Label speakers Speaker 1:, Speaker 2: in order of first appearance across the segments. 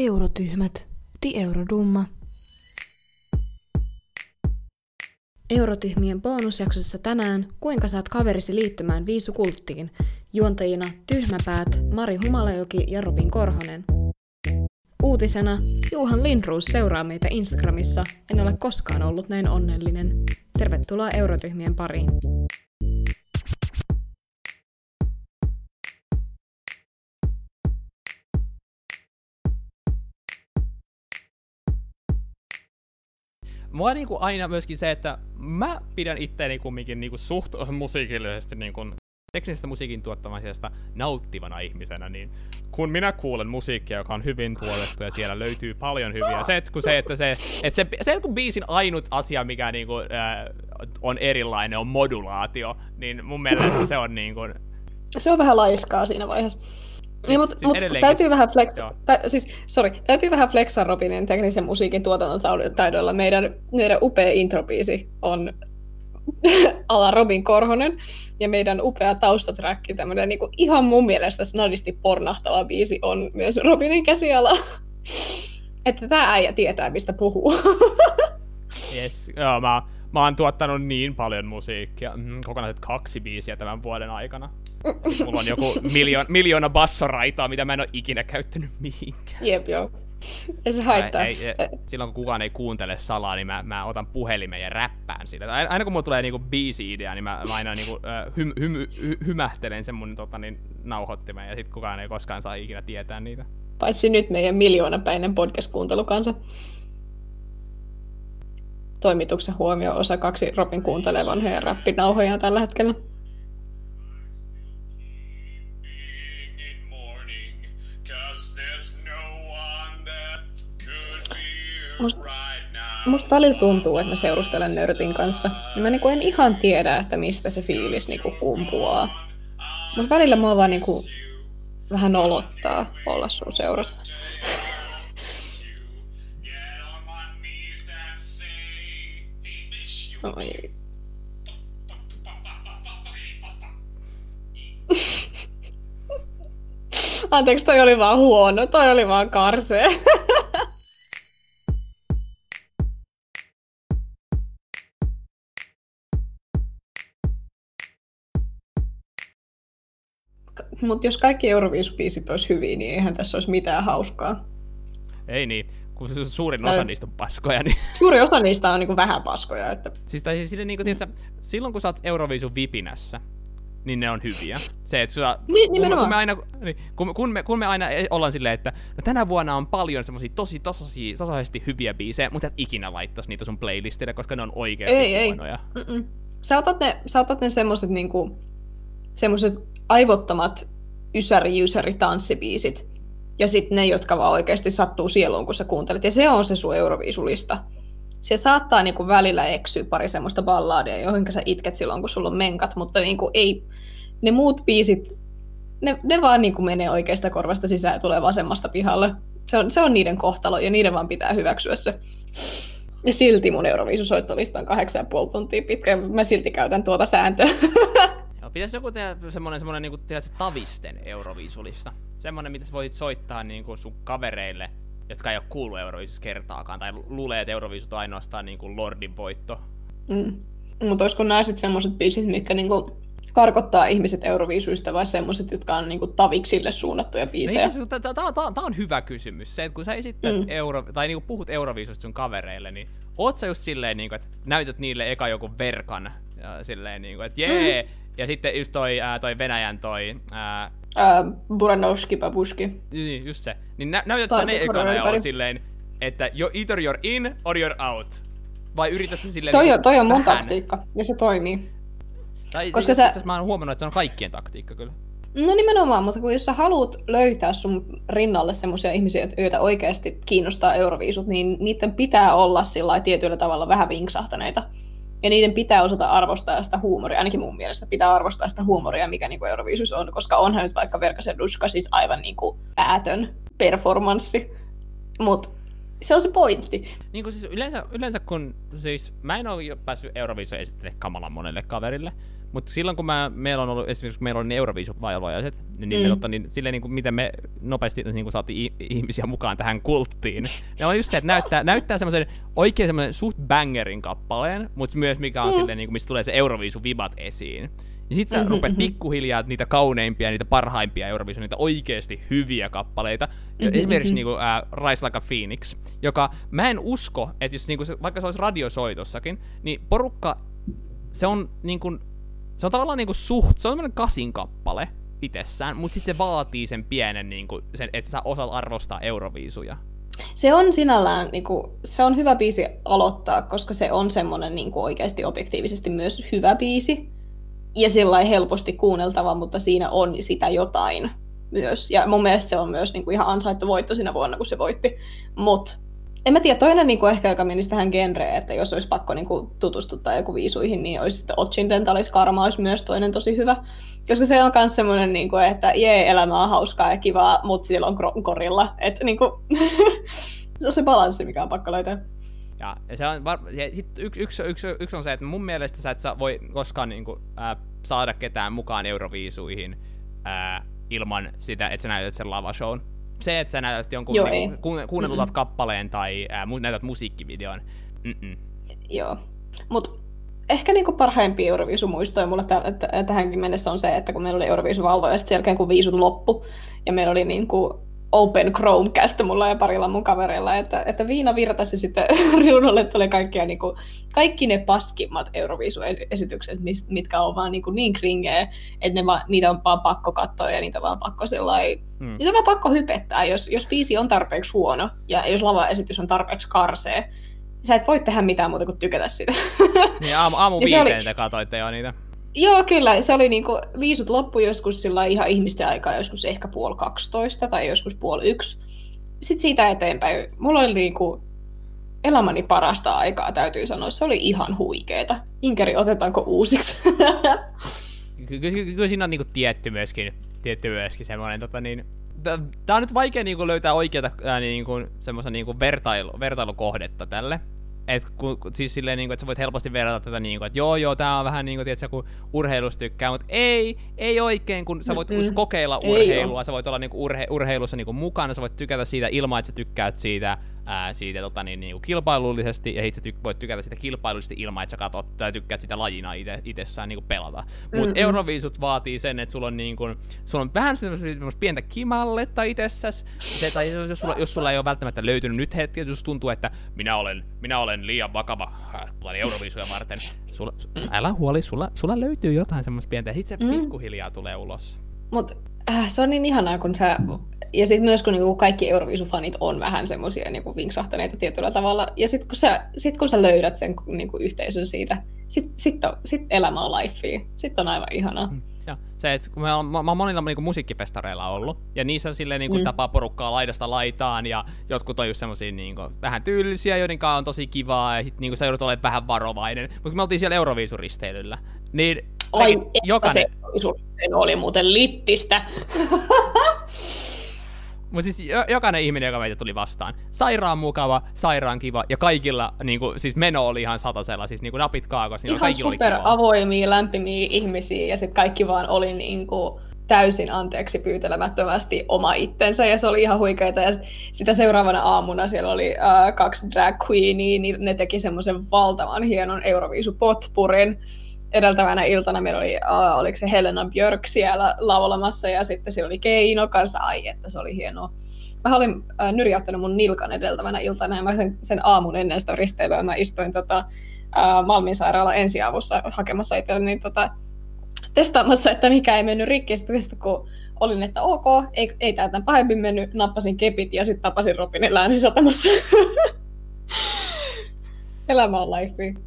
Speaker 1: Eurotyhmät, di eurodumma. Eurotyhmien bonusjaksossa tänään Kuinka saat kaverisi liittymään viisukulttiin. Juontajina Tyhmäpäät, Mari Humalajoki ja Robin Korhonen. Uutisena Juhan Lindruus seuraa meitä Instagramissa. En ole koskaan ollut näin onnellinen. Tervetuloa Eurotyhmien pariin.
Speaker 2: Mua niinku aina myöskin se, että mä pidän itteeni kumminkin niinku suht musiikillisesti niinku teknisestä musiikin tuottamisesta nauttivana ihmisenä, niin kun minä kuulen musiikkia, joka on hyvin tuotettu ja siellä löytyy paljon hyviä, se, että kun se, että se, että se, se kun biisin ainut asia, mikä niinku, äh, on erilainen, on modulaatio, niin mun mielestä se on niinku...
Speaker 3: Se on vähän laiskaa siinä vaiheessa. Niin, mutta
Speaker 2: siis
Speaker 3: mut täytyy vähän flex, tä, siis, sorry, täytyy vähän flexaa Robinin teknisen musiikin tuotantotaidoilla. Meidän, meidän upea introbiisi on ala Robin Korhonen ja meidän upea taustaträkki, tämmöinen niinku ihan mun mielestä snadisti pornahtava biisi on myös Robinin käsiala. Että tämä äijä tietää, mistä puhuu.
Speaker 2: Yes, joo, mä, mä oon tuottanut niin paljon musiikkia, mm, kokonaiset kaksi biisiä tämän vuoden aikana. Mulla on joku miljoon, miljoona bassoraitaa, mitä mä en oo ikinä käyttänyt mihinkään.
Speaker 3: Jep, joo. Ei se haittaa.
Speaker 2: Ei, ei, silloin kun kukaan ei kuuntele salaa, niin mä, mä otan puhelimen ja räppään sitä. Aina kun mulla tulee niinku biisi-idea, niin mä, mä aina niinku, hym, hym, hy, hymähtelen sen mun tota, niin, nauhoittimen, ja sit kukaan ei koskaan saa ikinä tietää niitä.
Speaker 3: Paitsi nyt meidän miljoonapäinen podcast-kuuntelukansa. Toimituksen huomio osa kaksi Robin kuuntelee vanhoja räppinauhoja tällä hetkellä.
Speaker 4: be
Speaker 3: Must-. Musta välillä tuntuu, että mä seurustelen nörtin kanssa. Ja mä niinku en ihan tiedä, että mistä se fiilis niinku kumpuaa. Mutta välillä mua vaan niinku vähän nolottaa olla sun seurassa. Oi. Anteeksi, toi oli vaan huono. Toi oli vaan karsee. Mutta jos kaikki Euroviisubiisit olisi hyviä, niin eihän tässä olisi mitään hauskaa.
Speaker 2: Ei niin, kun su- suurin
Speaker 3: Ei.
Speaker 2: osa niistä on paskoja, niin...
Speaker 3: Suuri osa niistä on niinku vähän paskoja. Että...
Speaker 2: Siis, tai siis sille, niin kuin, tiedätkö, silloin kun sä oot Euroviisun vipinässä, niin ne on hyviä. Se, että sä,
Speaker 3: Ni-
Speaker 2: kun, kun, me aina, niin, kun, kun, me, kun me aina e- ollaan silleen, että no tänä vuonna on paljon semmosia tosi tasaisia, tasaisesti hyviä biisejä, mutta et ikinä laittais niitä sun playlistille, koska ne on oikeasti
Speaker 3: Ei, ei.
Speaker 2: huonoja.
Speaker 3: Mm-mm. Sä otat ne, sä otat ne semmoset niinku, semmoset aivottomat ysäri ysäri tanssibiisit. Ja sitten ne, jotka vaan oikeasti sattuu sieluun, kun sä kuuntelet. Ja se on se sun Euroviisulista. Se saattaa niinku välillä eksyä pari semmoista balladia, joihin sä itket silloin, kun sulla on menkat, mutta niinku ei, ne muut biisit, ne, ne vaan niinku menee oikeasta korvasta sisään ja tulee vasemmasta pihalle. Se on, se on niiden kohtalo ja niiden vaan pitää hyväksyä se. Ja silti mun Euroviisusoittolista on kahdeksan ja puoli tuntia pitkä, mä silti käytän tuota sääntöä.
Speaker 2: Joo, pitäisi joku tehdä semmonen, semmonen niinku, tehdä se tavisten Euroviisulista. Semmonen, mitä sä voit soittaa niinku sun kavereille, jotka ei ole kuullut Euroviisussa kertaakaan, tai lu- luulee, että Euroviisut on ainoastaan niinku Lordin voitto.
Speaker 3: mm. Mutta olisiko nämä sitten semmoiset biisit, mitkä niinku karkottaa ihmiset Euroviisuista, vai semmoiset, jotka on niinku taviksille suunnattuja biisejä?
Speaker 2: Niin, siis, Tämä on hyvä kysymys. Se, että kun sä esittät
Speaker 3: Mm.
Speaker 2: euro, tai niinku puhut Euroviisusta sun kavereille, niin oot sä just silleen, niinku, että näytät niille eka joku verkan, ja silleen, niinku, että jee,
Speaker 3: Mm.
Speaker 2: Ja sitten just toi, ää, toi Venäjän toi, ää,
Speaker 3: Ää, Buranovski, Babuski.
Speaker 2: niin, just se, niin nä- näytät sä ne ekana ja silleen, että jo, either you're in or you're out. Vai yrität sä silleen
Speaker 3: Toi, on, toi on mun
Speaker 2: vähän-
Speaker 3: taktiikka, ja se toimii.
Speaker 2: Tai,
Speaker 3: Koska sä-
Speaker 2: itse asiassa mä oon huomannut, että se on kaikkien taktiikka kyllä.
Speaker 3: No nimenomaan, mutta kun jos sä haluat löytää sun rinnalle semmoisia ihmisiä, joita oikeasti kiinnostaa Euroviisut, niin niiden pitää olla sillä tietyllä tavalla vähän vinksahtaneita. Ja niiden pitää osata arvostaa sitä huumoria, ainakin mun mielestä pitää arvostaa sitä huumoria, mikä niinku Euroviisus on, koska onhan nyt vaikka Verkasen Duska siis aivan niinku päätön performanssi. Mutta se on se pointti.
Speaker 2: Niin kuin siis yleensä, yleensä kun, siis mä en ole päässyt Euroviisua esittelemään kamalan monelle kaverille, mutta silloin kun mä, meillä on ollut, esimerkiksi kun meillä on ne Euroviisuvailojaiset, niin, niin,
Speaker 3: Mm.
Speaker 2: me, totta, niin silleen niin kuin, miten me nopeasti niin kuin saatiin ihmisiä mukaan tähän kulttiin, ne on just se, että näyttää, näyttää semmoisen oikein semmoisen suht bangerin kappaleen, mutta myös mikä on
Speaker 3: Mm.
Speaker 2: silleen, niin kuin, mistä tulee se Euroviisuvibat esiin. Ja sit sä
Speaker 3: Mhm,
Speaker 2: rupeat
Speaker 3: mhm.
Speaker 2: pikkuhiljaa niitä kauneimpia, niitä parhaimpia Eurovision, niitä oikeesti hyviä kappaleita. Ja
Speaker 3: Mhm,
Speaker 2: Esimerkiksi
Speaker 3: mhm.
Speaker 2: niinku äh, Rise Like a Phoenix, joka mä en usko, että jos niinku se, vaikka se olisi radiosoitossakin, niin porukka, se on niinku, se on tavallaan niinku suht, se on semmoinen kasin kappale itsessään, mutta sitten se vaatii sen pienen, niinku, sen, että sä osaat arvostaa Euroviisuja.
Speaker 3: Se on sinällään, niin kuin, se on hyvä biisi aloittaa, koska se on semmoinen niin kuin oikeasti objektiivisesti myös hyvä biisi. Ja sillä lailla helposti kuunneltava, mutta siinä on sitä jotain myös. Ja mun mielestä se on myös niin kuin ihan ansaittu voitto siinä vuonna, kun se voitti. Mutta en mä tiedä, toinen niin kuin ehkä, joka menisi tähän genreen, että jos olisi pakko niin kuin tutustuttaa joku viisuihin, niin olisi sitten Occidentalis Karma olisi myös toinen tosi hyvä. Koska se on myös semmoinen, niin kuin, että jee, elämä on hauskaa ja kivaa, mutta siellä on korilla. Että niin kuin, se on se balanssi, mikä on pakko löytää.
Speaker 2: Ja se on var... ja sit yksi, yksi, yksi, yksi, on se, että mun mielestä sä et saa, voi koskaan niinku, ää, saada ketään mukaan Euroviisuihin ää, ilman sitä, että sä näytät sen lavashown. Se, että sä näytät jonkun
Speaker 3: Joo, ei.
Speaker 2: kuun- kuunnellutat kappaleen tai ää, näytät musiikkivideon. Mm-mm.
Speaker 3: Joo. Mut ehkä niinku parhaimpia Euroviisumuistoja mulle tä- tä- tähänkin mennessä on se, että kun meillä oli Euroviisuvalvoja, ja sitten sen jälkeen kun viisut loppu, ja meillä oli niinku Open Chromecast mulla ja parilla mun kavereilla, että, että Viina virtasi sitten riunalle tuli kaikkia, niinku, kaikki ne paskimmat Euroviisu-esitykset, mitkä on vaan niinku niin kringeä, että ne va- niitä on vaan pakko katsoa ja niitä on vaan pakko sellainen
Speaker 2: Mm.
Speaker 3: Niitä on vaan pakko hypettää, jos, jos biisi on tarpeeksi huono ja jos lavaesitys on tarpeeksi karsee. Sä et voi tehdä mitään muuta kuin tykätä sitä.
Speaker 2: Niin aamu, aamu
Speaker 3: se oli-
Speaker 2: viiteen te katoitte jo niitä.
Speaker 3: Joo, kyllä. Se oli niinku, viisut loppu joskus sillä ihan ihmisten aikaa, joskus ehkä puoli 12 tai joskus puoli yksi. Sitten siitä eteenpäin, mulla oli niinku elämäni parasta aikaa, täytyy sanoa. Se oli ihan huikeeta. Inkeri, otetaanko uusiksi?
Speaker 2: Ky- ky- ky- kyllä siinä on niinku tietty myöskin, tietty myöskin semmoinen tota niin, tää on nyt vaikea niinku löytää oikeata niinku, semmoista niinku vertailu, vertailukohdetta tälle. Et kun- siis silleen, niinku, että sä voit helposti verrata tätä niinku, että joo joo, tää on vähän niinku, tiedätkö, kun urheilusta tykkää, mutta ei, ei oikein, kun sä voit
Speaker 3: Mm-mm.
Speaker 2: kokeilla
Speaker 3: Ei
Speaker 2: urheilua, sä voit olla niinku urhe, urheilussa niinku mukana, sä voit tykätä siitä ilman, että sä tykkäät siitä, ää, siitä tota, niin, niinku kilpailullisesti, ja itse ty- voit tykätä siitä kilpailullisesti ilman, että sä katot tai tykkäät sitä lajina ite, itsessään niinku pelata. Mutta. Euroviisut vaatii sen, että sulla on, niinku, sulla on vähän semmoista pientä kimalletta itsessäs, se, tai jos sulla, jos sulla ei ole välttämättä löytynyt nyt hetki, jos tuntuu, että minä olen, minä olen liian vakava äh, tuota, Euroviisuja varten, sulla, su, älä huoli, sulla, sulla löytyy jotain semmoista pientä, ja sit se
Speaker 3: Mm.
Speaker 2: pikkuhiljaa tulee ulos.
Speaker 3: Mut äh, se on niin ihanaa, kun sä... Ja sitten myös kun niinku kaikki Euroviisufanit on vähän semmoisia niinku vinksahtaneita tietyllä tavalla. Ja sitten kun, sä, sit kun sä löydät sen niinku yhteisön siitä, sit, sit, on, sit elämä on lifea. Sitten on aivan ihanaa.
Speaker 2: Ja se, että kun mä oon, mä, mä oon monilla niinku musiikkifestareilla ollut, ja niissä on silleen niinku
Speaker 3: Mm.
Speaker 2: tapaa porukkaa laidasta laitaan, ja jotkut on just semmosia niinku vähän tyylisiä, joiden kanssa on tosi kivaa, ja sit niinku sä joudut olemaan vähän varovainen. Mutta kun me oltiin siellä Euroviisuristeilyllä, niin
Speaker 3: Ai,
Speaker 2: jokainen,
Speaker 3: se oli muuten littistä.
Speaker 2: Mutta siis jo, jokainen ihminen, joka meitä tuli vastaan, sairaan mukava, sairaan kiva, ja kaikilla niinku, siis meno oli ihan satasella, siis niinku napit kaakos, niin
Speaker 3: Ihan
Speaker 2: oli
Speaker 3: super avoimia, lämpimiä ihmisiä ja sitten kaikki vaan oli niinku täysin anteeksi pyytelemättömästi oma itsensä ja se oli ihan huikeeta. Ja sit, sitä seuraavana aamuna siellä oli äh, kaksi drag queenia, niin ne teki semmoisen valtavan hienon Euroviisu-potpurin. Edeltävänä iltana meillä oli, äh, oliko se Helena Björk siellä laulamassa ja sitten siellä oli Keino kanssa, ai että se oli hienoa. Mä olin äh, nyrjäyttänyt mun nilkan edeltävänä iltana ja mä sen, sen aamun ennen sitä risteilyä mä istuin tota, ää, Malmin sairaala ensiavussa hakemassa itselleni niin tota, testaamassa, että mikä ei mennyt rikki. Sitten kun olin, että ok, ei, ei tää tämän pahemmin mennyt, nappasin kepit ja sitten tapasin Robinin länsisatamassa. Elämä on life.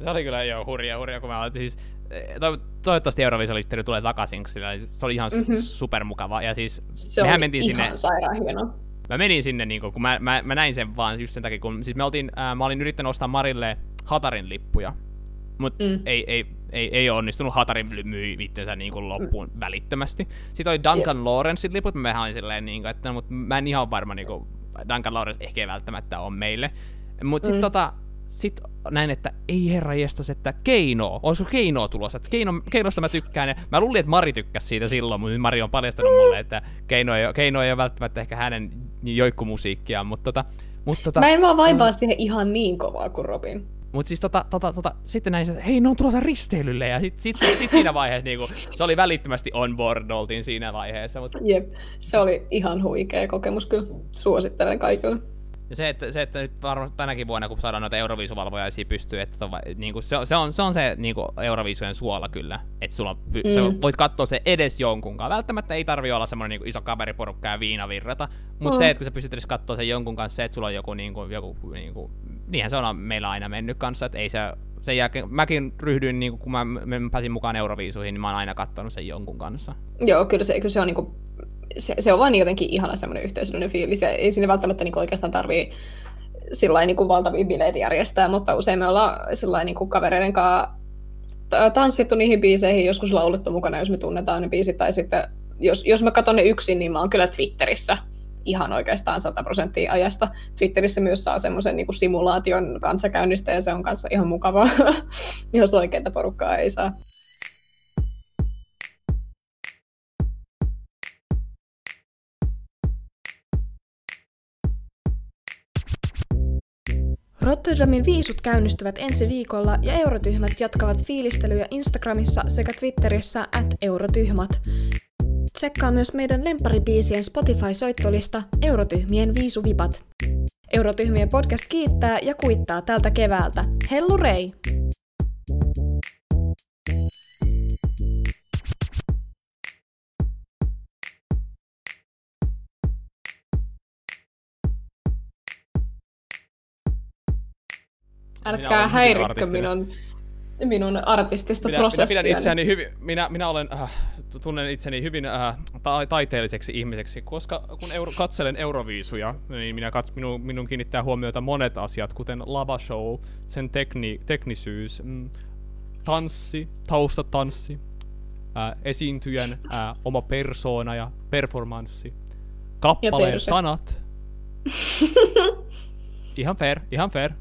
Speaker 2: Se oli kyllä jo hurja, hurja, kun mä olin siis... eh, To, toivottavasti Euroviisolisteri tulee takaisin, sillä se oli ihan
Speaker 3: Mhm.
Speaker 2: mm-hmm. supermukava. Ja siis
Speaker 3: Se
Speaker 2: mehän
Speaker 3: oli
Speaker 2: mentiin
Speaker 3: ihan
Speaker 2: sinne,
Speaker 3: sairaan hienoa.
Speaker 2: mä menin sinne, niin kun mä, mä, mä, näin sen vaan just sen takia, kun siis me oltiin, ää, mä olin yrittänyt ostaa Marille Hatarin lippuja, mutta
Speaker 3: Mm.
Speaker 2: mm. ei, ei, ei, ei onnistunut. Hatarin myi itsensä niin kuin loppuun mm. välittömästi. Sitten oli Duncan Lawrencein liput, mä olin silleen, niin kuin, että no, mutta mä en ihan varma, niin kuin, Duncan Lawrence ehkä ei välttämättä ole meille. Mutta
Speaker 3: Mm.
Speaker 2: sitten tota, sit näin, että ei herra jestas, että Keino, olisiko Keinoa tulossa? Että Keino, Keinosta mä tykkään, ja mä luulin, että Mari tykkäsi siitä silloin, mutta Mari on paljastanut mulle, että Keino ei, Keino ei ole välttämättä ehkä hänen joikkumusiikkiaan, mutta tota, mutta tota,
Speaker 3: Mä en vaan vaivaa siihen ihan niin kovaa kuin Robin.
Speaker 2: Mut siis tota, tota, tota, sitten näin, että hei, ne on tulossa risteilylle, ja sit, sit, sit, sit siinä vaiheessa niinku, se oli välittömästi on board, oltiin siinä vaiheessa, mutta
Speaker 3: Jep, se oli ihan huikea kokemus kyllä. Suosittelen kaikille.
Speaker 2: Ja se, että, se, että nyt varmasti tänäkin vuonna, kun saadaan noita Euroviisuvalvojaisia pystyy, että on, va- niinku, se, on, se, on, se on se niinku, Euroviisujen suola kyllä. Että sulla on, mm. se, voit katsoa se edes jonkunkaan. Välttämättä ei tarvi olla semmoinen niinku, iso kaveriporukka ja viinavirrata, mutta
Speaker 3: Mm.
Speaker 2: se, että kun sä pystyt edes katsoa sen jonkun kanssa, se, että sulla on joku, niinku, joku niinku, niinhän se on meillä aina mennyt kanssa, että ei se, sen jälkeen, mäkin ryhdyin, niinku, kun mä, mä pääsin mukaan Euroviisuihin, niin mä oon aina kattonut sen jonkun kanssa.
Speaker 3: Joo, kyllä se, kyllä se on niinku, se, se on vaan niin jotenkin ihana semmoinen yhteisöllinen fiilis, ja ei sinne välttämättä niinku oikeastaan tarvii sillä niinku valtavia bileitä järjestää, mutta usein me ollaan sillä niinku kavereiden kanssa ta- tanssittu niihin biiseihin, joskus laulettu mukana, jos me tunnetaan ne biisit, tai sitten jos, jos mä katson ne yksin, niin mä oon kyllä Twitterissä ihan oikeastaan 100 prosenttia ajasta. Twitterissä myös saa semmoisen niinku simulaation kanssakäynnistä, ja se on kanssa ihan mukavaa, jos oikeita porukkaa ei saa.
Speaker 1: Rotterdamin viisut käynnistyvät ensi viikolla ja eurotyhmät jatkavat fiilistelyä Instagramissa sekä Twitterissä at eurotyhmät. Tsekkaa myös meidän lempparibiisien Spotify-soittolista Eurotyhmien viisuvipat. Eurotyhmien podcast kiittää ja kuittaa tältä keväältä. Hellurei!
Speaker 2: Minä
Speaker 3: Älkää
Speaker 2: artistinen.
Speaker 3: minun, minun artistista
Speaker 2: minä, minä
Speaker 3: prosessia.
Speaker 2: pidän itseäni hyvin, minä, minä olen, äh, tunnen itseni hyvin äh, ta- taiteelliseksi ihmiseksi, koska kun euro, katselen Euroviisuja, niin minä kats, minun, minun kiinnittää huomiota monet asiat, kuten lava show, sen tekni, teknisyys, mm, tanssi, taustatanssi, äh, esiintyjän äh, oma persoona ja performanssi, kappaleen sanat. ihan fair, ihan fair.